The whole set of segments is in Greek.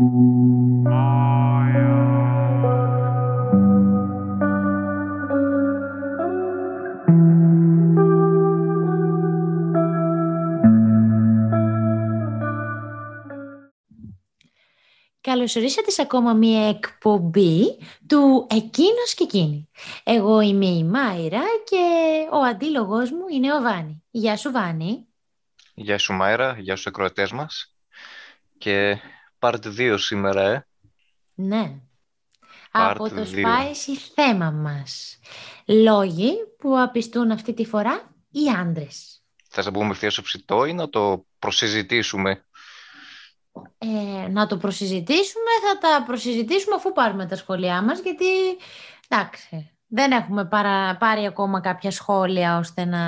Καλωσορίσατε σε ακόμα μία εκπομπή του «Εκείνος και εκείνη». Εγώ είμαι η Μάιρα και ο αντίλογος μου είναι ο Βάνη. Γεια σου Βάνη. Γεια σου Μάιρα, γεια σου εκροατές μας. Και part 2 σήμερα, ε. Ναι. Από το σπάιση θέμα μας. Λόγοι που απιστούν αυτή τη φορά οι άντρες. Θα να πούμε ευθεία στο ψητό ή να το προσυζητήσουμε; Ε, να το προσυζητήσουμε, θα τα προσυζητήσουμε αφού πάρουμε τα σχόλιά μας, γιατί εντάξει, δεν έχουμε παρα, πάρει ακόμα κάποια σχόλια ώστε να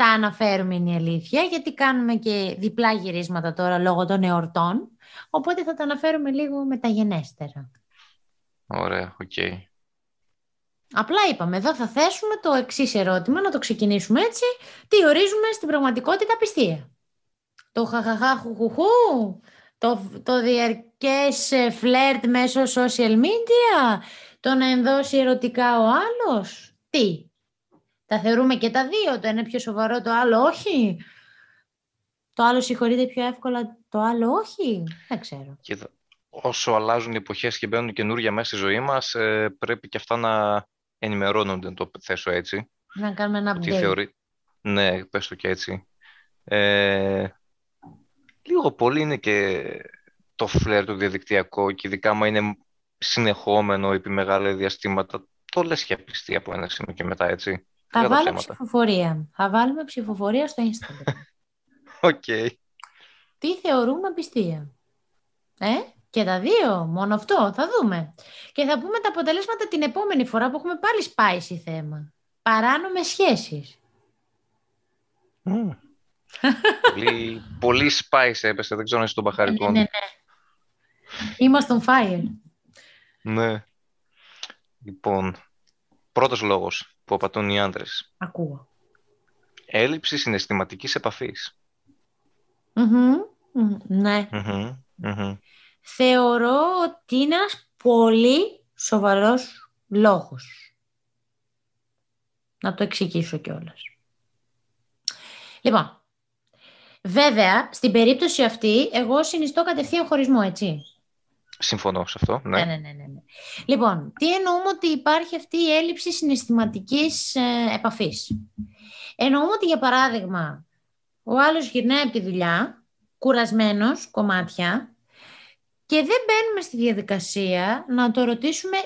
τα αναφέρουμε είναι η αλήθεια, γιατί κάνουμε και διπλά γυρίσματα τώρα λόγω των εορτών, οπότε θα τα αναφέρουμε λίγο μεταγενέστερα. Ωραία, OK. Okay. Απλά είπαμε, εδώ θα θέσουμε το εξής ερώτημα, να το ξεκινήσουμε έτσι. Τι ορίζουμε στην πραγματικότητα απιστία; Το χαχαχά χουχουχού, το, το διαρκές ε, φλερτ μέσω social media, το να ενδώσει ερωτικά ο άλλος. Τι, τα θεωρούμε και τα δύο, το ένα πιο σοβαρό, το άλλο όχι. Το άλλο συγχωρείται πιο εύκολα, το άλλο όχι. Δεν ξέρω. Κοίτα, όσο αλλάζουν οι εποχές και μπαίνουν καινούργια μέσα στη ζωή μας, ε, πρέπει και αυτά να ενημερώνονται, το θέσω έτσι. Να κάνουμε ένα update. Θεωρεί... Ναι, πες το και έτσι. Ε, λίγο πολύ είναι και το φλερ του διαδικτυακό και ειδικά μα είναι συνεχόμενο επί μεγάλα διαστήματα. Το λες και απιστία από ένα σημείο και μετά, έτσι. Θα βάλουμε ψηφοφορία. Θα βάλουμε ψηφοφορία στο Instagram. Οκ. Τι θεωρούμε απιστία. Ε, και τα δύο, μόνο αυτό, θα δούμε. Και θα πούμε τα αποτελέσματα την επόμενη φορά που έχουμε πάλι σπάσει θέμα. Παράνομες σχέσεις. Mm πολύ, πολύ spice έπεσε, δεν ξέρω αν είσαι των μπαχαρικών. Ναι, ναι, ναι. Είμαστε on fire. Ναι. Λοιπόν, πρώτος λόγος που απατούν οι άντρες. Ακούω. Έλλειψη συναισθηματικής Ναι. Θεωρώ ότι είναι ένας πολύ σοβαρός λόγος. Να το εξηγήσω κιόλας. Λοιπόν, Βέβαια, στην περίπτωση αυτή, εγώ συνιστώ κατευθείαν χωρισμό, έτσι. Συμφωνώ σε αυτό, ναι. Ναι, ναι, ναι. ναι. Λοιπόν, τι εννοούμε ότι υπάρχει αυτή η έλλειψη συναισθηματικής ε, επαφής; Εννοούμε ότι, για παράδειγμα, ο άλλος γυρνάει από τη δουλειά, κουρασμένος, κομμάτια, και δεν μπαίνουμε στη διαδικασία να το ρωτήσουμε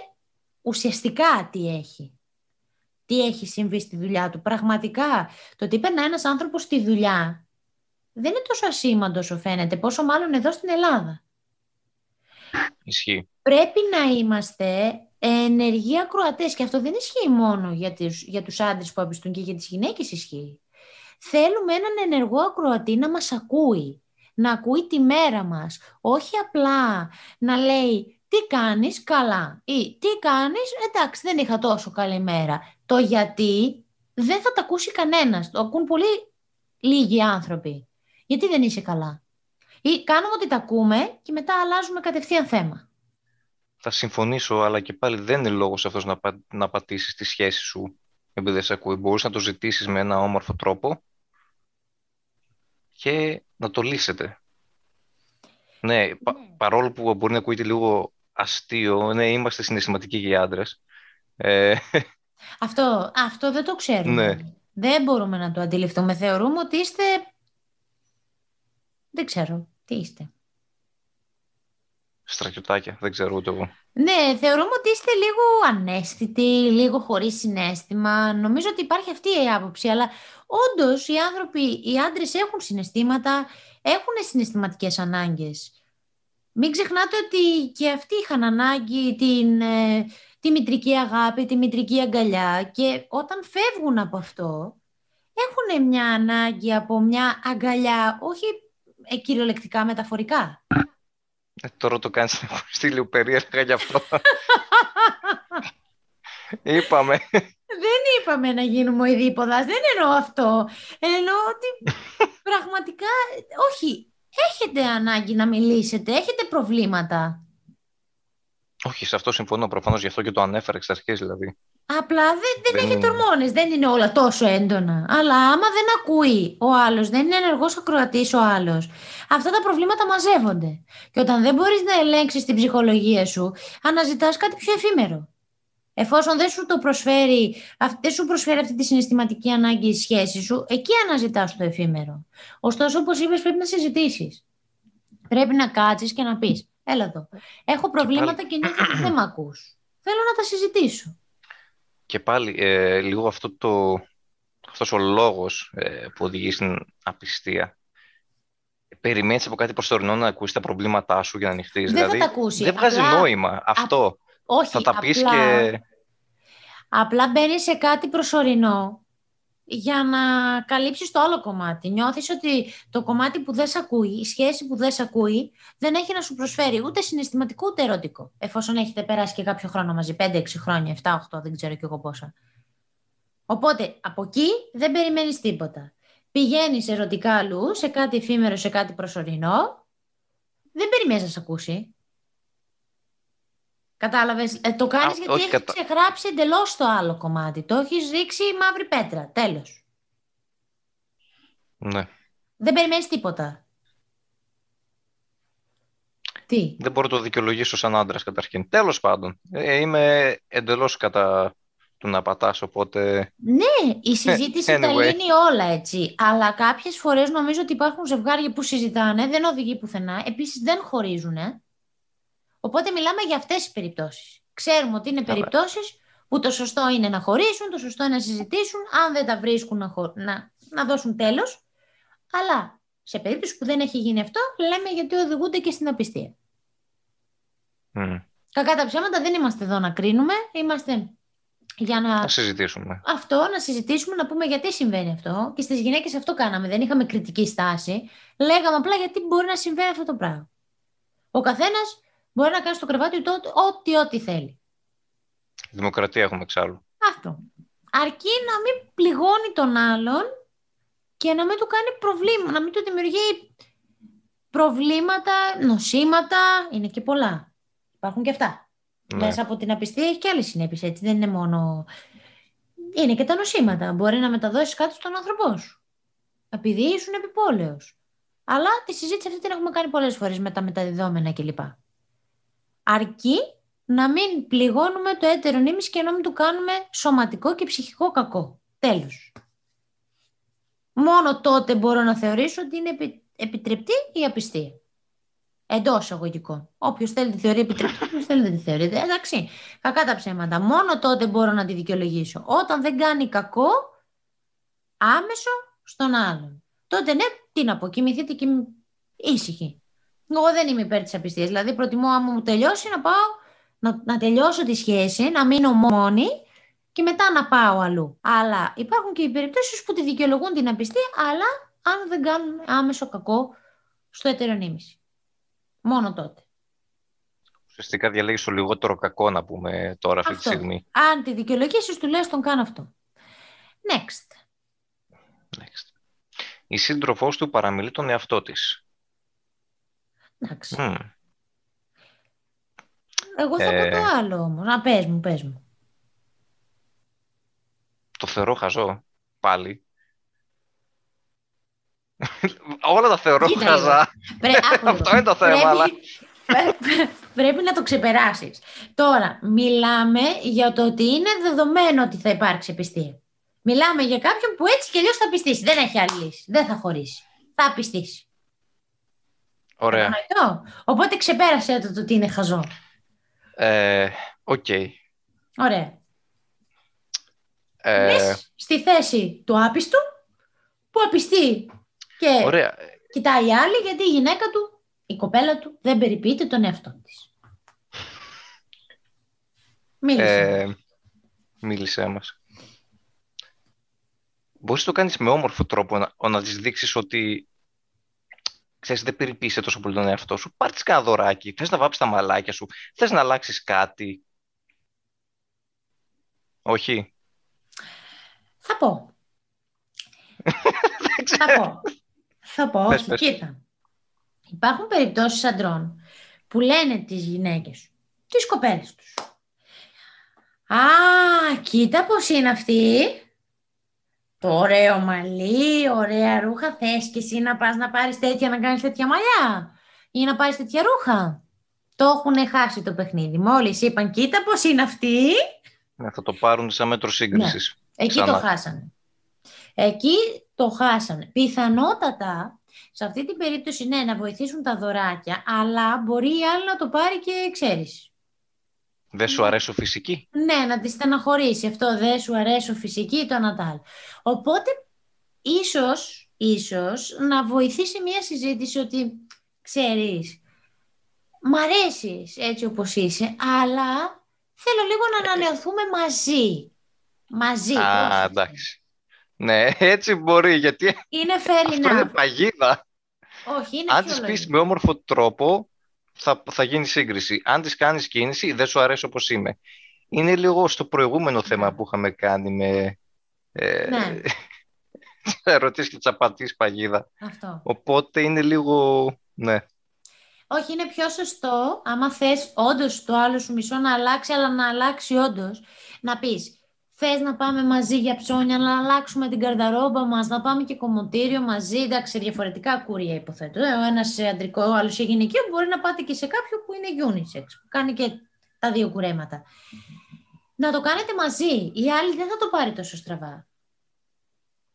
ουσιαστικά τι έχει. Τι έχει συμβεί στη δουλειά του. Πραγματικά, το ότι περνάει ένας άνθρωπος στη δουλειά δεν είναι τόσο ασήμαντος όσο φαίνεται, πόσο μάλλον εδώ στην Ελλάδα. Ισχύει. Πρέπει να είμαστε ενεργοί ακροατές και αυτό δεν ισχύει μόνο για τους, για τους άντρες που απιστούν και για τις γυναίκες ισχύει. Θέλουμε έναν ενεργό ακροατή να μας ακούει, να ακούει τη μέρα μας, όχι απλά να λέει τι κάνεις καλά ή τι κάνεις εντάξει δεν είχα τόσο καλή μέρα. Το γιατί δεν θα τα ακούσει κανένας, το ακούν πολύ λίγοι άνθρωποι γιατί δεν είσαι καλά; Ή κάνουμε ότι τα ακούμε και μετά αλλάζουμε κατευθείαν θέμα. Θα συμφωνήσω, αλλά και πάλι δεν είναι λόγος αυτός να, πα, να πατήσεις τη σχέση σου επειδή δεν σε ακούει. Μπορείς να το ζητήσεις με ένα όμορφο τρόπο και να το λύσετε. Ναι, ναι. παρόλο που μπορεί να ακούγεται λίγο αστείο, ναι, είμαστε συναισθηματικοί για άντρες. Ε... Αυτό, αυτό δεν το ξέρουμε. Ναι. Δεν μπορούμε να το αντιληφθούμε. Θεωρούμε ότι είστε δεν ξέρω. Τι είστε; Στρατιωτάκια, δεν ξέρω ούτε εγώ. Ναι, θεωρούμε ότι είστε λίγο ανέστητοι, λίγο χωρίς συνέστημα. Νομίζω ότι υπάρχει αυτή η άποψη, αλλά όντως οι άνθρωποι, οι άντρες έχουν συναισθήματα, έχουν συναισθηματικές ανάγκες. Μην ξεχνάτε ότι και αυτοί είχαν ανάγκη την, ε, τη μητρική αγάπη, τη μητρική αγκαλιά και όταν φεύγουν από αυτό, έχουν μια ανάγκη από μια αγκαλιά, όχι ε, κυριολεκτικά μεταφορικά. Ε, τώρα το κάνεις να στείλει περίεργα γι' αυτό. είπαμε. Δεν είπαμε να γίνουμε ειδήποδας, δεν εννοώ αυτό. Εννοώ ότι πραγματικά, όχι, έχετε ανάγκη να μιλήσετε, έχετε προβλήματα. Όχι, σε αυτό συμφωνώ προφανώς, γι' αυτό και το ανέφερα εξ αρχής δηλαδή. Απλά δεν, δεν, Δεν έχετε είναι. ορμόνες, δεν είναι όλα τόσο έντονα. Αλλά άμα δεν ακούει ο άλλος, δεν είναι ενεργός ακροατής ο άλλος, αυτά τα προβλήματα μαζεύονται. Και όταν δεν μπορείς να ελέγξεις την ψυχολογία σου, αναζητάς κάτι πιο εφήμερο. Εφόσον δεν σου το προσφέρει, αυ- δεν σου προσφέρει αυτή τη συναισθηματική ανάγκη η σχέση σου, εκεί αναζητάς το εφήμερο. Ωστόσο, όπως είπες, πρέπει να συζητήσεις. Πρέπει να κάτσεις και να πεις, έλα εδώ, έχω προβλήματα και νιώθω ότι δεν με ακούς. Θέλω να τα συζητήσω. Και πάλι ε, λίγο αυτό το, αυτός ο λόγος ε, που οδηγεί στην απιστία. Περιμένεις από κάτι προσωρινό να ακούσεις τα προβλήματά σου για να ανοιχτείς. Δεν θα δηλαδή, τα ακούσει. δεν βγάζει Απλά- νόημα αυτό. Όχι, θα τα πεις απλά, και... απλά μπαίνεις σε κάτι προσωρινό για να καλύψεις το άλλο κομμάτι. Νιώθεις ότι το κομμάτι που δεν σε ακούει, η σχέση που δεν σε ακούει, δεν έχει να σου προσφέρει ούτε συναισθηματικό ούτε ερωτικό. Εφόσον έχετε περάσει και κάποιο χρόνο μαζί, 5-6 χρόνια, 7-8, δεν ξέρω κι εγώ πόσα. Οπότε, από εκεί δεν περιμένεις τίποτα. Πηγαίνεις ερωτικά αλλού, σε κάτι εφήμερο, σε κάτι προσωρινό, δεν περιμένεις να σε ακούσει. Κατάλαβες, ε, το κάνεις Α, γιατί όχι, έχεις κατα- ξεγράψει εντελώς το άλλο κομμάτι. Το έχεις ρίξει μαύρη πέτρα, τέλος. Ναι. Δεν περιμένεις τίποτα. Τι; Δεν μπορώ να το δικαιολογήσω σαν άντρας καταρχήν. Τέλος πάντων, ε, είμαι εντελώς κατά του να πατάς, οπότε... Ναι, η συζήτηση τα anyway. λύνει όλα έτσι. Αλλά κάποιες φορές νομίζω ότι υπάρχουν ζευγάρια που συζητάνε, δεν οδηγεί πουθενά. Επίσης δεν χωρίζουν. Οπότε μιλάμε για αυτές τις περιπτώσεις. Ξέρουμε ότι είναι Καλά. περιπτώσεις που το σωστό είναι να χωρίσουν, το σωστό είναι να συζητήσουν, αν δεν τα βρίσκουν να, χω- να, να δώσουν τέλος. Αλλά σε περίπτωση που δεν έχει γίνει αυτό, λέμε γιατί οδηγούνται και στην απιστία. μ, Κακά τα ψέματα δεν είμαστε εδώ να κρίνουμε, είμαστε για να να συζητήσουμε. αυτό, να συζητήσουμε, να πούμε γιατί συμβαίνει αυτό. Και στις γυναίκες αυτό κάναμε. Δεν είχαμε κριτική στάση. Λέγαμε απλά γιατί μπορεί να συμβαίνει αυτό το πράγμα. Ο καθένας μπορεί να κάνει στο κρεβάτι του ό,τι- ό,τι ό,τι θέλει. Δημοκρατία έχουμε εξάλλου. Αυτό. Αρκεί να μην πληγώνει τον άλλον και να μην του κάνει προβλήματα, να μην του δημιουργεί προβλήματα, νοσήματα. Είναι και πολλά. Υπάρχουν και αυτά. Ναι. Μέσα από την απιστία έχει και άλλες συνέπειες, έτσι. Δεν είναι μόνο. Είναι και τα νοσήματα. Μπορεί να μεταδώσεις κάτι στον άνθρωπό σου. Επειδή ήσουν επιπόλαιος. Αλλά τη συζήτηση αυτή την έχουμε κάνει πολλές φορές με τα μεταδιδόμενα κλπ. Αρκεί να μην πληγώνουμε το έτερο νήμιση και να μην του κάνουμε σωματικό και ψυχικό κακό. Τέλος. Μόνο τότε μπορώ να θεωρήσω ότι είναι επι- επιτρεπτή η απιστία. Εντός εισαγωγικών. Όποιος θέλει τη θεωρεί επιτρεπτή, όποιος θέλει δεν τη θεωρεί. Ε, Εντάξει, κακά τα ψέματα. Μόνο τότε μπορώ να τη δικαιολογήσω. Όταν δεν κάνει κακό άμεσο στον άλλον. Τότε ναι, τι να πω, κοιμηθείτε και ήσυχοι. Εγώ δεν είμαι υπέρ της απιστίας. Δηλαδή, προτιμώ άμα μου τελειώσει να πάω να, να τελειώσω τη σχέση, να μείνω μόνη και μετά να πάω αλλού. Αλλά υπάρχουν και οι περιπτώσεις που τη δικαιολογούν την απιστία, αλλά αν δεν κάνουν άμεσο κακό στο ετερονίμηση. Μόνο τότε. Ουσιαστικά διαλέγεις το λιγότερο κακό να πούμε τώρα αυτή Αυτό. τη στιγμή. Αν τη δικαιολογήσεις, τουλάχιστον κάνω αυτό. Next. Next. Η σύντροφός του παραμιλεί τον εαυτό της. Εντάξει. Μμ. Εγώ θα Ε. πω το άλλο όμως. Να πες μου, πες μου. Το θεωρώ χαζό. Πάλι. Όλα τα θεωρώ Κοίτα χαζά. Πρέ- άκου λίγο. Αυτό είναι το θέμα. Πρέπει- αλλά- Πρέ- Πρέπει να το ξεπεράσεις. Τώρα, μιλάμε για το ότι είναι δεδομένο ότι θα υπάρξει επιστία. Μιλάμε για κάποιον που έτσι κι αλλιώς θα απιστήσει. Δεν έχει άλλη λύση. Δεν θα χωρίσει. Θα απιστήσει. Ωραία. Κατανοητό. Οπότε ξεπέρασε το, το ότι είναι χαζό. Ε, Οκ. Ωραία. Ε, Μπες στη θέση του άπιστου που απιστεί και Ωραία. κοιτάει άλλη γιατί η γυναίκα του, η κοπέλα του, δεν περιποιείται τον εαυτό της. Μίλησε. Ε, μίλησέ μας. Μπορείς να το κάνεις με όμορφο τρόπο, να, να της δείξεις ότι ξέρεις, δεν περιποίησε τόσο πολύ τον εαυτό σου. Πάρ' της κανένα δωράκι. Θες να βάψεις τα μαλάκια σου. Θες να αλλάξεις κάτι. Όχι. Θα πω. θα πω. Θα πω, Πες, όχι, πες. κοίτα. Υπάρχουν περιπτώσεις αντρών που λένε τις γυναίκες, τις κοπέλες τους. Α, κοίτα πώς είναι αυτή. Το ωραίο μαλλί, ωραία ρούχα. Θες και εσύ να πας να πάρεις τέτοια, να κάνεις τέτοια μαλλιά ή να πάρεις τέτοια ρούχα. Το έχουν χάσει το παιχνίδι. Μόλις είπαν, κοίτα πώς είναι αυτή. Ναι, θα το πάρουν σαν μέτρο σύγκρισης. Ναι, εκεί το χάσανε. Εκεί το χάσανε. Πιθανότατα, σε αυτή την περίπτωση, ναι, να βοηθήσουν τα δωράκια, αλλά μπορεί η άλλη να το πάρει και ξέρεις. Δεν σου αρέσω φυσική; Ναι, να τη στεναχωρήσει αυτό. Δεν σου αρέσω φυσική το Νατάλ. Οπότε, ίσως, ίσως να βοηθήσει μια συζήτηση ότι, ξέρεις, μ' αρέσεις έτσι όπως είσαι, αλλά θέλω λίγο να ανανεωθούμε μαζί. Μαζί. Α, εντάξει. Ναι, έτσι μπορεί, γιατί είναι fair αυτό είναι παγίδα. Όχι, είναι Αν τη πεις με όμορφο τρόπο, θα, θα γίνει σύγκριση. Αν της κάνεις κίνηση, δεν σου αρέσει όπως είμαι. Είναι λίγο στο προηγούμενο θέμα που είχαμε κάνει με ε, ναι. ερωτήσεις και τσαπατής παγίδα. Αυτό. Οπότε είναι λίγο, ναι. Όχι, είναι πιο σωστό, άμα θες όντως το άλλο σου μισό να αλλάξει, αλλά να αλλάξει όντως, να πεις Θες να πάμε μαζί για ψώνια, να αλλάξουμε την καρδαρόμπα μας, να πάμε και κομμωτήριο μαζί. Εντάξει, διαφορετικά κούρια υποθέτω. Ε, ο ένας αντρικό, ο άλλος γυναικείο. Μπορεί να πάτε και σε κάποιο που είναι unisex, που κάνει και τα δύο κουρέματα. Να το κάνετε μαζί. Η άλλη δεν θα το πάρει τόσο στραβά.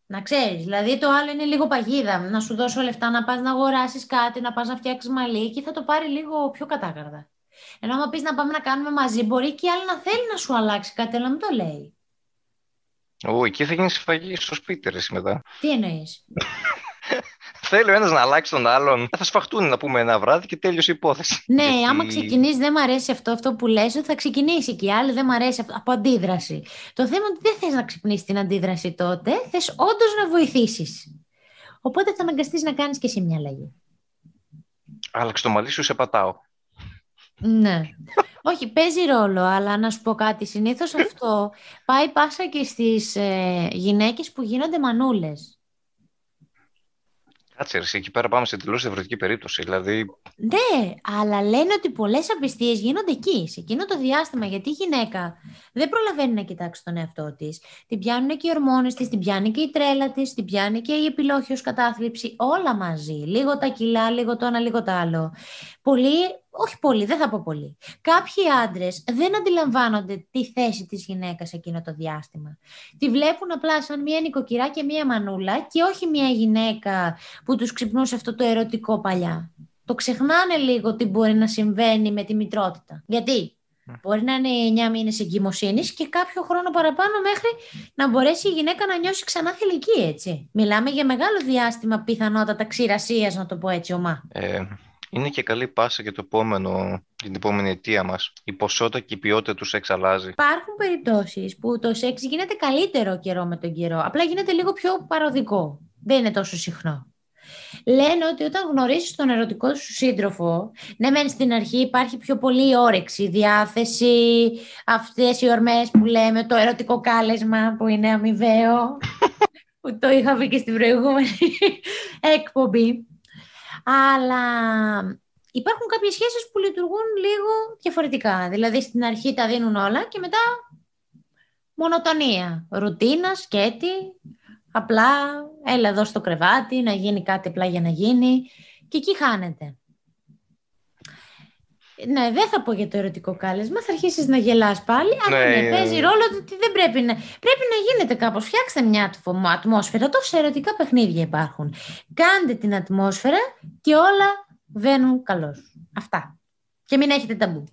Να ξέρεις. Δηλαδή το άλλο είναι λίγο παγίδα. Να σου δώσω λεφτά να πας να αγοράσεις κάτι, να πας να φτιάξεις μαλλί και θα το πάρει λίγο πιο κατάκαρδα. Ενώ άμα πεις να πάμε να κάνουμε μαζί, μπορεί και η άλλη να θέλει να σου αλλάξει κάτι, αλλά μην το λέει. Ω, εκεί θα γίνεις σφαγή στο σπίτι, ρε, μετά. Τι εννοείς; Θέλει ο ένας να αλλάξει τον άλλον. Θα σφαχτούν να πούμε ένα βράδυ και τέλειωσε η υπόθεση. Ναι, Γιατί... άμα ξεκινήσει, δεν μου αρέσει αυτό, αυτό που λες, θα ξεκινήσει και οι άλλοι δεν μου αρέσει αυτό, από αντίδραση. Το θέμα είναι ότι δεν θες να ξυπνήσεις την αντίδραση τότε, θες όντως να βοηθήσεις. Οπότε θα αναγκαστείς να κάνεις και εσύ μια αλλαγή. Άλλαξε το μαλλί σου, σε πατάω. Ναι. Όχι, παίζει ρόλο, αλλά να σου πω κάτι. Συνήθως αυτό πάει πάσα και στις ε, γυναίκες που γίνονται μανούλες. Κάτσε, εκεί πέρα πάμε σε τελείως διαφορετική περίπτωση. Δηλαδή... Ναι, αλλά λένε ότι πολλές απιστίες γίνονται εκεί, σε εκείνο το διάστημα. Γιατί η γυναίκα δεν προλαβαίνει να κοιτάξει τον εαυτό της. Την πιάνουν και οι ορμόνες της, την πιάνει και η τρέλα της, την πιάνει και η επιλόχιο κατάθλιψη. Όλα μαζί. Λίγο τα κιλά, λίγο το ένα, λίγο το άλλο. Πολλοί όχι πολύ, δεν θα πω πολύ. Κάποιοι άντρες δεν αντιλαμβάνονται τη θέση της γυναίκας εκείνο το διάστημα. Τη βλέπουν απλά σαν μία νοικοκυρά και μία μανούλα και όχι μία γυναίκα που τους ξυπνούσε αυτό το ερωτικό παλιά. Το ξεχνάνε λίγο τι μπορεί να συμβαίνει με τη μητρότητα. Γιατί ναι. μπορεί να είναι 9 μήνες εγκυμοσύνης και κάποιο χρόνο παραπάνω μέχρι να μπορέσει η γυναίκα να νιώσει ξανά θηλυκή, έτσι. Μιλάμε για μεγάλο διάστημα πιθανότατα ξηρασίας, να το πω έτσι ομά. Ε, είναι και καλή πάσα για, το επόμενο, την επόμενη αιτία μας. Η ποσότητα και η ποιότητα του σεξ αλλάζει. Υπάρχουν περιπτώσεις που το σεξ γίνεται καλύτερο καιρό με τον καιρό. Απλά γίνεται λίγο πιο παροδικό. Δεν είναι τόσο συχνό. Λένε ότι όταν γνωρίσεις τον ερωτικό σου σύντροφο, ναι μεν στην αρχή υπάρχει πιο πολύ όρεξη, διάθεση, αυτές οι ορμές που λέμε, το ερωτικό κάλεσμα που είναι αμοιβαίο, που το είχαμε και στην προηγούμενη εκπομπή. Αλλά υπάρχουν κάποιες σχέσεις που λειτουργούν λίγο διαφορετικά. Δηλαδή στην αρχή τα δίνουν όλα και μετά μονοτονία, ρουτίνα, σκέτη, απλά έλα εδώ στο κρεβάτι, να γίνει κάτι απλά για να γίνει και εκεί χάνεται. Ναι, δεν θα πω για το ερωτικό κάλεσμα, θα αρχίσεις να γελάς πάλι, αλλά ναι, ναι, παίζει ρόλο ότι δεν πρέπει να... Πρέπει να γίνεται κάπως, φτιάξτε μια ατμόσφαιρα, τόσα ερωτικά παιχνίδια υπάρχουν. Κάντε την ατμόσφαιρα και όλα βαίνουν καλώς. Αυτά. Και μην έχετε ταμπού.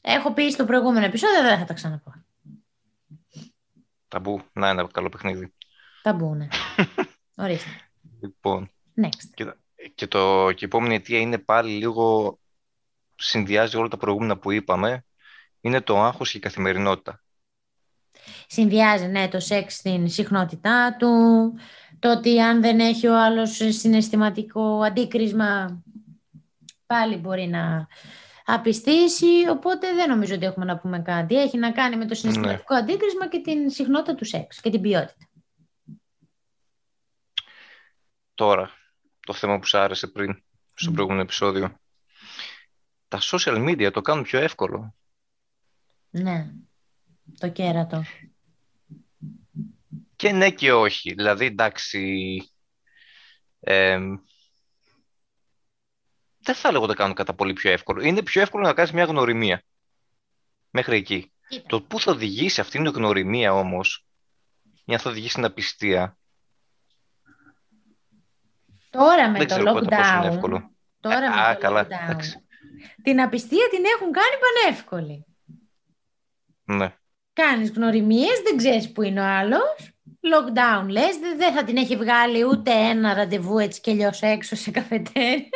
Έχω πει στο προηγούμενο επεισόδιο, δεν θα τα ξαναπώ. Ταμπού, να είναι ένα καλό παιχνίδι. Ταμπού, ναι. Ορίστε. Λοιπόν. Next. Και, και, το, και η επόμενη αιτία είναι πάλι λίγο συνδυάζει όλα τα προηγούμενα που είπαμε είναι το άγχος και η καθημερινότητα. Συνδυάζει, ναι, το σεξ στην συχνότητά του, το ότι αν δεν έχει ο άλλος συναισθηματικό αντίκρισμα πάλι μπορεί να απιστήσει, οπότε δεν νομίζω ότι έχουμε να πούμε κάτι. Έχει να κάνει με το συναισθηματικό ναι. αντίκρισμα και την συχνότητα του σεξ και την ποιότητα. Τώρα, το θέμα που σου άρεσε πριν. στο προηγούμενο επεισόδιο. Τα social media το κάνουν πιο εύκολο. Ναι, το κέρατο. Και ναι και όχι. Δηλαδή, εντάξει, ε, δεν θα έλεγα ότι το κάνουν κατά πολύ πιο εύκολο. Είναι πιο εύκολο να κάνεις μια γνωριμία. Μέχρι εκεί. Το πού θα οδηγήσει αυτήν την γνωριμία όμως, ή θα οδηγήσει στην απιστία, Τώρα με δεν το ξέρω κατά πόσο είναι lockdown, εύκολο. τώρα Ε, με α, το καλά, lockdown, εντάξει. Την απιστία την έχουν κάνει πανεύκολη. Ναι. Κάνεις γνωριμίες, δεν ξέρεις που είναι ο άλλος. Lockdown λες, δεν δεν θα την έχει βγάλει ούτε ένα ραντεβού έτσι και λιώς έξω σε καφετέρια.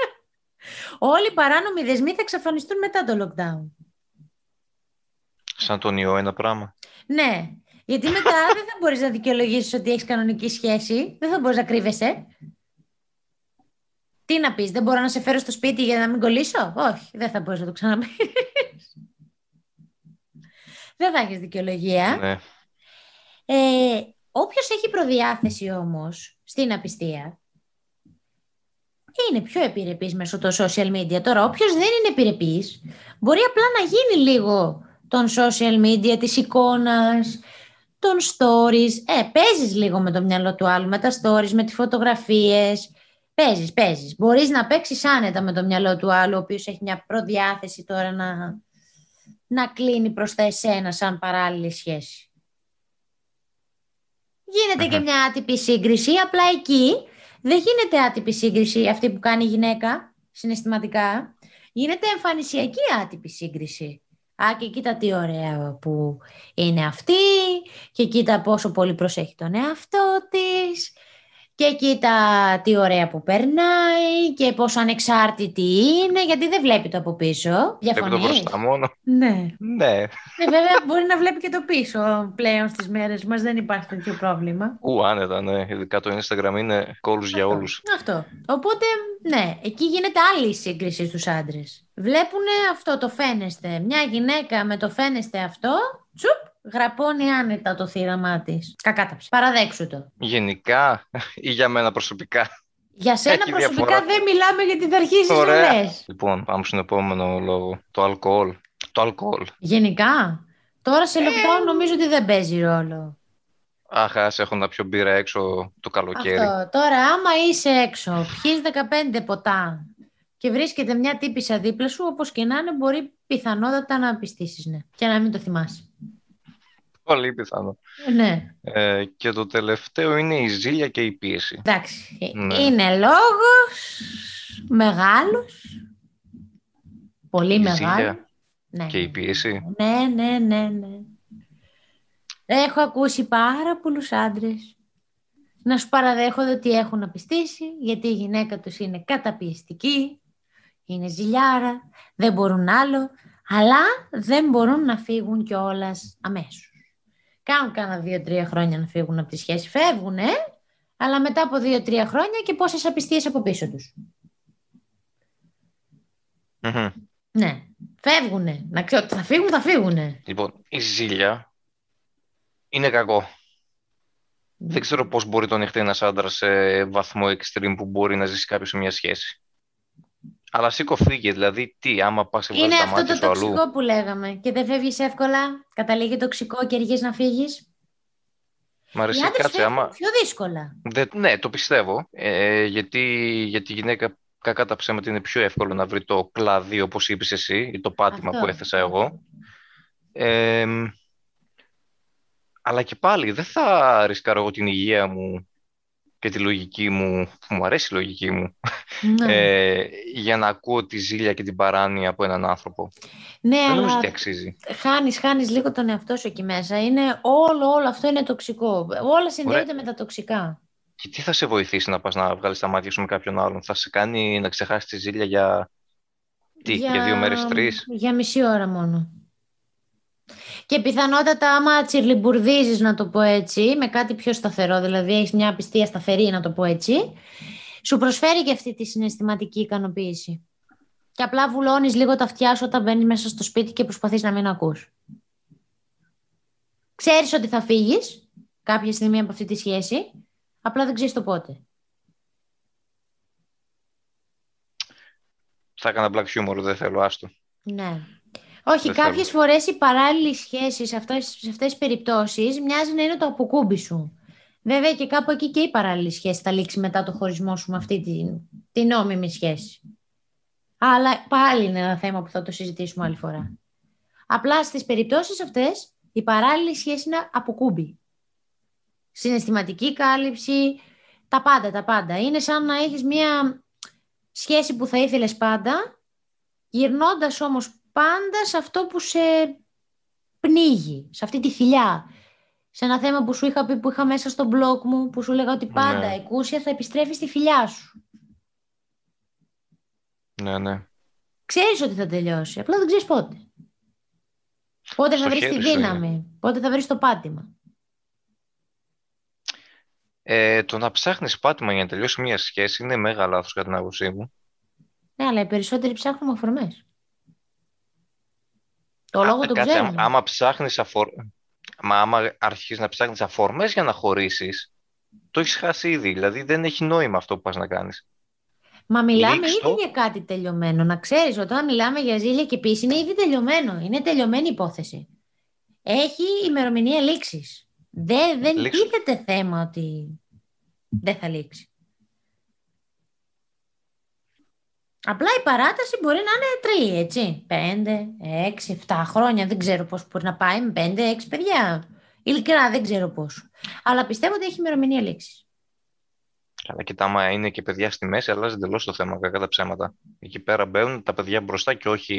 Όλοι οι παράνομοι δεσμοί θα εξαφανιστούν μετά το lockdown. Σαν τον ιό ένα πράγμα. Ναι, γιατί μετά δεν θα μπορείς να δικαιολογήσεις ότι έχεις κανονική σχέση. Δεν θα μπορείς να κρύβεσαι. Τι να πεις, δεν μπορώ να σε φέρω στο σπίτι για να μην κολλήσω; Όχι, δεν θα μπορείς να το ξαναπείς. δεν θα έχεις δικαιολογία. Ναι. Ε, όποιος έχει προδιάθεση όμως στην απιστία, είναι πιο επιρρεπής μέσω των social media. Τώρα, όποιος δεν είναι επιρρεπής, μπορεί απλά να γίνει λίγο των social media, της εικόνας, των stories. Ε, παίζεις λίγο με το μυαλό του άλλου, με τα stories, με τις φωτογραφίες. Παίζεις, παίζεις. Μπορείς να παίξεις άνετα με το μυαλό του άλλου, ο οποίος έχει μια προδιάθεση τώρα να, να κλείνει προς τα εσένα σαν παράλληλη σχέση. Γίνεται και Μμμ. μια άτυπη σύγκριση, απλά εκεί δεν γίνεται άτυπη σύγκριση αυτή που κάνει η γυναίκα συναισθηματικά. Γίνεται εμφανισιακή άτυπη σύγκριση. Α, και κοίτα τι ωραία που είναι αυτή και κοίτα πόσο πολύ προσέχει τον εαυτό της και κοίτα τι ωραία που περνάει και πόσο ανεξάρτητη είναι γιατί δεν βλέπει το από πίσω. Βλέπει το Διαφωνείς; μπροστά μόνο. Ναι. Ναι. Ε, βέβαια μπορεί να βλέπει και το πίσω πλέον στις μέρες μας, δεν υπάρχει τέτοιο πρόβλημα. Ου, άνετα, ναι. Ειδικά το Instagram είναι κόλους για Αυτό. όλους. Αυτό. Οπότε, ναι, εκεί γίνεται άλλη σύγκριση στους άντρες. Βλέπουν αυτό το φαίνεστε. Μια γυναίκα με το φαίνεστε αυτό, τσουπ, γραπώνει άνετα το θύραμά της. Κακάταψε. Παραδέξου το. Γενικά ή για μένα προσωπικά. Για σένα Έχει προσωπικά διαφορά. δεν μιλάμε γιατί θα αρχίσεις να Ωραία. λες. Λοιπόν, πάμε στον επόμενο λόγο. Το αλκοόλ. Το αλκοόλ. Γενικά, τώρα σε lockdown νομίζω ότι δεν παίζει ρόλο. Αχ, ας έχω να πιω μπύρα έξω το καλοκαίρι. Αυτό. Τώρα, άμα είσαι έξω, πιείς 15 ποτά και βρίσκεται μια τύπησα δίπλα σου, όπως και να είναι, μπορεί πιθανότατα να πιστήσεις, ναι. Και να μην το θυμάσαι. Πολύ πιθανό. Ναι, Ε, και το τελευταίο είναι η ζήλια και η πίεση. εντάξει. Ναι. Είναι λόγος μεγάλος, πολύ Η μεγάλος. ζήλια Ναι, και η πίεση. ναι, ναι, ναι, ναι. Έχω ακούσει πάρα πολλούς άντρες να σου παραδέχονται ότι έχουν απιστήσει, γιατί η γυναίκα τους είναι καταπιεστική, είναι ζηλιάρα, δεν μπορούν άλλο, αλλά δεν μπορούν να φύγουν κιόλας αμέσως. Κάνουν κάνα δύο-τρία χρόνια να φύγουν από τη σχέση, φεύγουν, ε, αλλά μετά από δύο-τρία χρόνια και πόσες απιστίες από πίσω τους. Μμμ. Ναι, φεύγουνε. Να ξέρω ότι θα φύγουν, θα φύγουνε. Λοιπόν, η ζήλια είναι κακό. Δεν ξέρω πώς μπορεί το ανοιχτεί ένας άντρας σε βαθμό extreme που μπορεί να ζήσει κάποιος σε μια σχέση. Αλλά σήκω φύγε, δηλαδή τι, άμα πας και Είναι βάλεις τα αυτό μάτια το σου αλλού. τοξικό που λέγαμε. Και δεν φεύγεις εύκολα, καταλήγει τοξικό και αργείς να φύγεις. Μ' Οι αρέσει, άντρες κάτσε, φεύγουν άμα... πιο δύσκολα. Δεν- ναι, το πιστεύω. Ε, γιατί, γιατί η γυναίκα, κακά τα ψέματα, είναι πιο εύκολο να βρει το κλαδί, όπως είπες εσύ, ή το πάτημα Αυτό. που έθεσα εγώ. Ε, αλλά και πάλι, δεν θα ρισκάρω εγώ την υγεία μου και τη λογική μου, που μου αρέσει η λογική μου, Ναι, ε, για να ακούω τη ζήλια και την παράνοια από έναν άνθρωπο. ναι Δεν νομίζω αλλά ότι αξίζει. χάνεις, χάνεις λίγο τον εαυτό σου εκεί μέσα. Είναι όλο, όλο αυτό είναι τοξικό. Όλα συνδέονται με τα τοξικά. Και τι θα σε βοηθήσει να πας να βγάλεις τα μάτια σου με κάποιον άλλον; Θα σε κάνει να ξεχάσεις τη ζήλια για, τι, για... δύο μέρες, τρεις; Για μισή ώρα μόνο. Και πιθανότατα άμα τσιρλιμπουρδίζεις να το πω έτσι, με κάτι πιο σταθερό, δηλαδή έχεις μια πιστία σταθερή να το πω έτσι, σου προσφέρει και αυτή τη συναισθηματική ικανοποίηση. Και απλά βουλώνεις λίγο τα αυτιά σου όταν μπαίνεις μέσα στο σπίτι και προσπαθείς να μην ακούς. Ξέρεις ότι θα φύγεις κάποια στιγμή από αυτή τη σχέση, απλά δεν ξέρεις το πότε. θα έκανα black humor, δεν θέλω, άστο. Ναι. Όχι, Δεν κάποιες φορές οι παράλληλες σχέσεις σε αυτές, σε αυτές τις περιπτώσεις μοιάζει να είναι το αποκούμπι σου. Βέβαια και κάπου εκεί και η παράλληλη σχέση θα λήξει μετά το χωρισμό σου με αυτή την, την νόμιμη σχέση. Αλλά πάλι είναι ένα θέμα που θα το συζητήσουμε άλλη φορά. Απλά στις περιπτώσεις αυτές η παράλληλη σχέση είναι αποκούμπι. Συναισθηματική κάλυψη, τα πάντα, τα πάντα. Είναι σαν να έχεις μία σχέση που θα ήθελες πάντα, γυρνώντας όμως πάντα σε αυτό που σε πνίγει, σε αυτή τη θηλιά. Σε ένα θέμα που σου είχα πει που είχα μέσα στο blog μου, που σου λέγα ότι πάντα Ναι. εκούσια θα επιστρέφεις στη φιλιά σου. Ναι, ναι. Ξέρεις ότι θα τελειώσει, απλά δεν ξέρεις πότε. Πότε θα Στο βρεις τη χέρι σου δύναμη, πότε θα βρεις το πάτημα. Ε, το να ψάχνεις πάτημα για να τελειώσει μια σχέση είναι μέγα λάθος κατά την άποψή μου. Ναι, αλλά οι περισσότεροι ψάχνουμε αφορμές. Το Α, λόγο το κάτσε, ξέρουμε. άμα, άμα ψάχνεις αφορ... Μα άμα αρχίσεις να ψάχνεις αφορμές για να χωρίσεις, το έχεις χάσει ήδη. Δηλαδή δεν έχει νόημα αυτό που πας να κάνεις. Μα μιλάμε Ρίξ' ήδη το. για κάτι τελειωμένο. Να ξέρεις, όταν μιλάμε για ζήλια και πίση, είναι ήδη τελειωμένο. Είναι τελειωμένη υπόθεση. Έχει ημερομηνία λήξης. Δεν, δεν Λήξου. τίθεται θέμα ότι δεν θα λήξει. Απλά η παράταση μπορεί να είναι τρία, έτσι. Πέντε, έξι, εφτά χρόνια. Δεν ξέρω πώς μπορεί να πάει με πέντε, έξι παιδιά. Ειλικρινά δεν ξέρω πώς. Αλλά πιστεύω ότι έχει ημερομηνία λήξης. Αλλά κοιτά, άμα είναι και παιδιά στη μέση, αλλάζει εντελώς το θέμα, κακά τα ψέματα. Εκεί πέρα μπαίνουν τα παιδιά μπροστά και όχι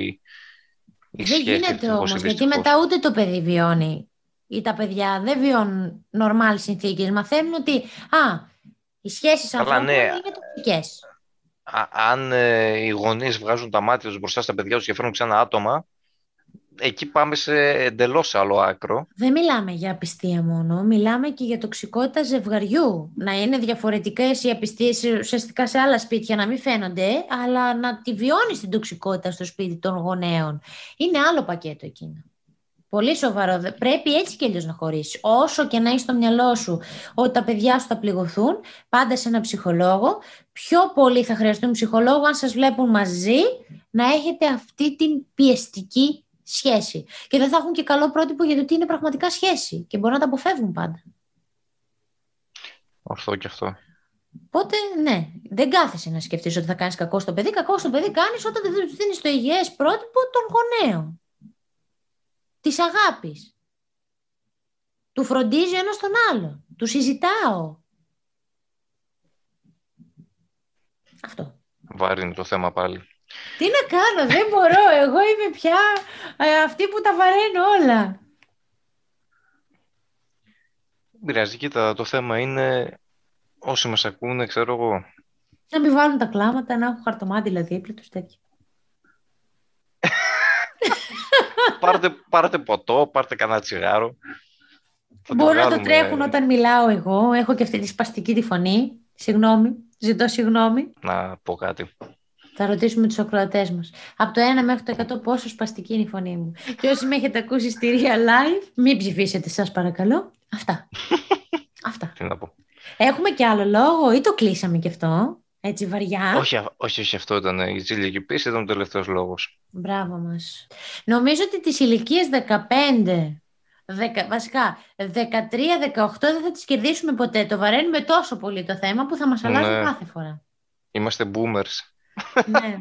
η Δεν σχέση γίνεται ευτυχώς ή όμως, γιατί δυστυχώς. μετά ούτε το παιδί βιώνει ή τα παιδιά δεν βιώνουν νορμάλ συνθήκες. Μαθαίνουν ότι α, οι σχέσεις Καλά, ανθρώπων ναι. είναι τοξικές. Α- αν ε, οι γονείς βγάζουν τα μάτια τους μπροστά στα παιδιά τους και φέρνουν ξανά άτομα, εκεί πάμε σε εντελώς άλλο άκρο. Δεν μιλάμε για απιστία μόνο, μιλάμε και για τοξικότητα ζευγαριού. Να είναι διαφορετικές οι απιστίες ουσιαστικά σε άλλα σπίτια, να μην φαίνονται, αλλά να τη βιώνεις την τοξικότητα στο σπίτι των γονέων. Είναι άλλο πακέτο εκείνο. Πολύ σοβαρό. Δε- Πρέπει έτσι και αλλιώς να χωρίσεις. Όσο και να έχει στο μυαλό σου ότι τα παιδιά σου θα πληγωθούν, πάντα σε ένα ψυχολόγο. Πιο πολύ θα χρειαστούν ψυχολόγο αν σας βλέπουν μαζί να έχετε αυτή την πιεστική σχέση. Και δεν θα έχουν και καλό πρότυπο για το τι είναι πραγματικά σχέση. Και μπορούν να τα αποφεύγουν πάντα. Ορθό και αυτό. Οπότε, ναι, δεν κάθεσαι να σκεφτείς ότι θα κάνεις κακό στο παιδί. Κακό στο παιδί κάνεις όταν δεν του δίνεις το υγιές πρότυπο των γονέων. Της αγάπης. Του φροντίζει ένας τον άλλο. Του συζητάω. Αυτό. Βαρύνει το θέμα πάλι. Τι να κάνω, δεν μπορώ. Εγώ είμαι πια ε, αυτή που τα βαραίνω όλα. Δεν πειράζει, κοίτα, το θέμα είναι όσοι μας ακούνε, ξέρω εγώ, Να μην βάλουν τα κλάματα, να έχουν χαρτομάτιλα δίπλα τους τέτοια. πάρτε, πάρτε ποτό, πάρτε κανένα τσιγάρο. Θα Μπορούν να το βγάλουμε- τρέχουν όταν μιλάω εγώ. Έχω και αυτή τη σπαστική τη φωνή. Συγγνώμη. Ζητώ συγγνώμη. Να πω κάτι. Θα ρωτήσουμε τους ακροατές μας. Από το 1 μέχρι το 100 πόσο σπαστική είναι η φωνή μου. Και όσοι με έχετε ακούσει στη Real Life, μην ψηφίσετε σας παρακαλώ. Αυτά. Αυτά. Τι να πω. Έχουμε και άλλο λόγο ή το κλείσαμε και αυτό; Έτσι βαριά. Όχι, α- όχι, όχι, αυτό ήταν η ζήλια και η πίεση, ήταν ο τελευταίος λόγος. Μπράβο μας. Νομίζω ότι τις ηλικίες 15, 10, βασικά 13-18 δεν θα τις κερδίσουμε ποτέ. Το βαραίνουμε τόσο πολύ το θέμα που θα μας αλλάζει Ναι. κάθε φορά. Είμαστε boomers. ναι.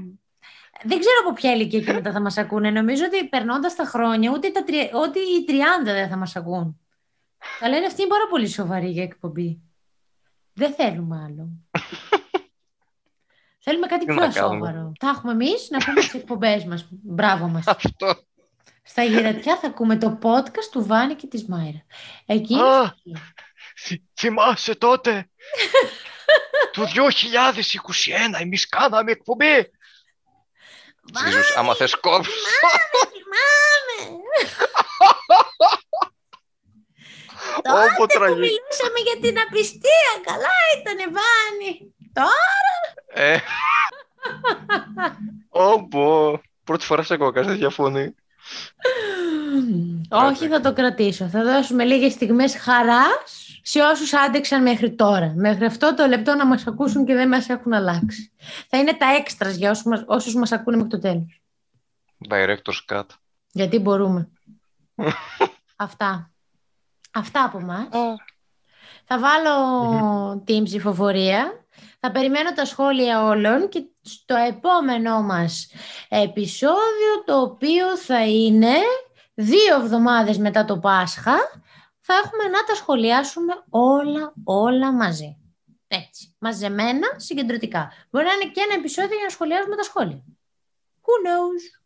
Δεν ξέρω από ποια ηλικία και μετά θα μας ακούνε. Νομίζω ότι περνώντας τα χρόνια, ούτε, τα, τρι- ούτε οι 30 δεν θα μας ακούν. Θα λένε αυτή είναι πάρα πολύ σοβαρή για εκπομπή. Δεν θέλουμε άλλο. Θέλουμε κάτι Τι πιο να κάνουμε; σοβαρό. Θα έχουμε εμείς να πούμε τις εκπομπές μας. Μπράβο μας. Αυτό. Στα γυρατιά θα ακούμε το podcast του Βάνη και της Μάιρα. Εκεί Α, θυ- θυμάσαι τότε; το 2021 εμείς κάναμε εκπομπή. Τζίζους, άμα θες κόψω. θυμάμαι. Όπο Τότε που τραγικό. μιλούσαμε για την απιστία. Καλά ήτανε Βάνη. Τώρα. Ε, Όπο. Πρώτη φορά σε ακούω τέτοια φωνή. Όχι, θα το κρατήσω. Θα δώσουμε λίγες στιγμές χαράς σε όσους άντεξαν μέχρι τώρα. Μέχρι αυτό το λεπτό να μας ακούσουν και δεν μας έχουν αλλάξει. Θα είναι τα έξτρα για όσους μας, όσους μας ακούνε μέχρι το τέλος. Director's cut. Γιατί μπορούμε. Αυτά. Αυτά από μας. Θα βάλω την ψηφοφορία. Θα περιμένω τα σχόλια όλων και στο επόμενό μας επεισόδιο το οποίο θα είναι δύο εβδομάδες μετά το Πάσχα θα έχουμε να τα σχολιάσουμε όλα, όλα μαζί. Έτσι, μαζεμένα, συγκεντρωτικά. Μπορεί να είναι και ένα επεισόδιο για να σχολιάζουμε τα σχόλια. Who knows?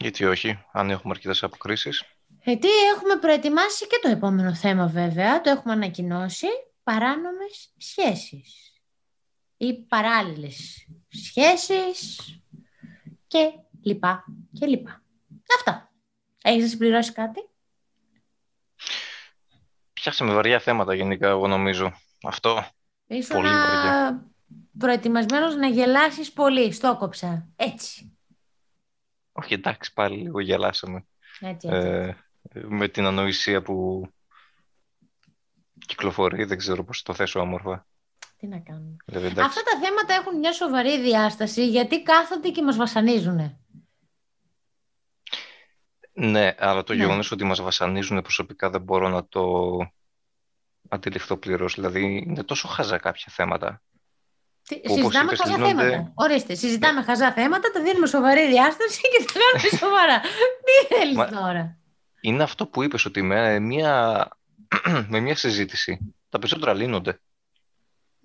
Γιατί όχι, αν έχουμε αρκετές αποκρίσεις. Γιατί έχουμε προετοιμάσει και το επόμενο θέμα βέβαια, το έχουμε ανακοινώσει, παράνομες σχέσεις ή παράλληλες σχέσεις και λοιπά και λοιπά. Αυτά. Έχεις να συμπληρώσει κάτι; Πιάσαμε βαριά θέματα γενικά, εγώ νομίζω. Αυτό. Ήσουν πολύ βαριά. προετοιμασμένος να γελάσεις πολύ. Στο κόψα. Έτσι. Όχι, εντάξει, πάλι λίγο γελάσαμε. Έτσι, έτσι. Ε, με την ανοησία που κυκλοφορεί, δεν ξέρω πώς το θέσω όμορφα. Τι να κάνουμε. Δηλαδή, εντάξει. Αυτά τα θέματα έχουν μια σοβαρή διάσταση γιατί κάθονται και μας βασανίζουν. Ναι, αλλά το Ναι. γεγονός ότι μας βασανίζουν προσωπικά δεν μπορώ να το αντιληφθώ πλήρως. Δηλαδή, είναι τόσο χαζά κάποια θέματα. Τι- όπως Συζητάμε είπες, χαζά λύνονται- θέματα. Ορίστε, συζητάμε χαζά θέματα, τα δίνουμε σοβαρή διάσταση και τα κάνουμε σοβαρά. Τι θέλεις Μα- τώρα; Είναι αυτό που είπες ότι με μια, με μια συζήτηση τα περισσότερα λύνονται.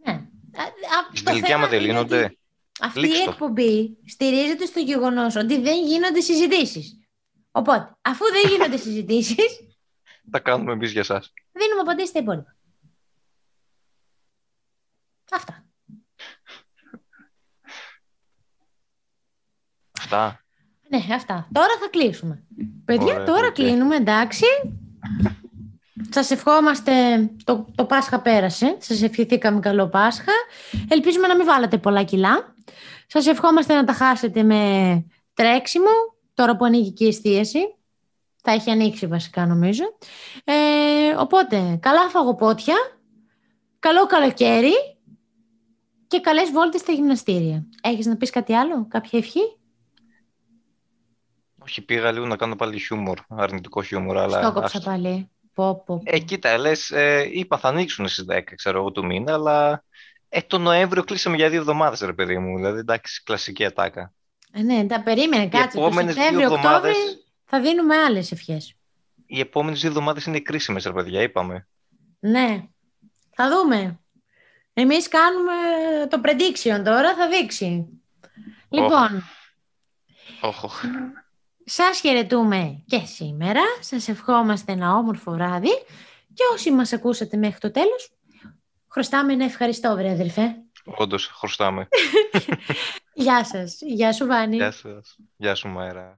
Ναι. Α- α- Στην το τελική, θέμα άμα δεν είναι λύνονται, ότι Αυτή η λήξτε το. εκπομπή στηρίζεται στο γεγονός ότι δεν γίνονται συζητήσεις. Οπότε, αφού δεν γίνονται συζητήσεις, τα κάνουμε εμείς για σας. δίνουμε απαντήσεις στα υπόλοιπα. Αυτά. Αυτά. Ναι, αυτά. Τώρα θα κλείσουμε. Παιδιά, Ωραία, τώρα οκ. κλείνουμε, εντάξει. Σας ευχόμαστε, το, το Πάσχα πέρασε, σας ευχηθήκαμε καλό Πάσχα. Ελπίζουμε να μην βάλατε πολλά κιλά. Σας ευχόμαστε να τα χάσετε με τρέξιμο, τώρα που ανοίγει και η εστίαση. Θα έχει ανοίξει βασικά νομίζω. Ε, οπότε, καλά φαγοπότια, καλό καλοκαίρι και καλές βόλτες στα γυμναστήρια. Έχεις να πεις κάτι άλλο, κάποια ευχή; Όχι, πήγα λίγο να κάνω πάλι χιούμορ, αρνητικό χιούμορ, αλλά... Στο κόψα άστο. πάλι. Πω, πω, πω. Ε, κοίτα, λες, ε, είπα θα ανοίξουν στις 10, ξέρω εγώ, του μήνα, αλλά ε, το Νοέμβριο κλείσαμε για δύο εβδομάδες, ρε παιδί μου. Δηλαδή, εντάξει, κλασική ατάκα. Ε, ναι, τα περίμενε, κάτσε. Το επόμενες δύο Σεπτέμβριο, Οκτώβριο εβδομάδες- θα δίνουμε άλλες ευχές. Οι επόμενες δύο εβδομάδες είναι κρίσιμες, ρε παιδιά, είπαμε. Ναι, θα δούμε. Εμείς κάνουμε το prediction τώρα, θα δείξει. Λοιπόν, Όχ, όχ. Σας χαιρετούμε και σήμερα. Σας ευχόμαστε ένα όμορφο βράδυ. Και όσοι μας ακούσατε μέχρι το τέλος, χρωστάμε ένα ευχαριστώ, βρε αδελφέ. Όντως, χρωστάμε. Γεια σας. Γεια σου, Βάνη. Γεια σας. Γεια σου, Μαέρα.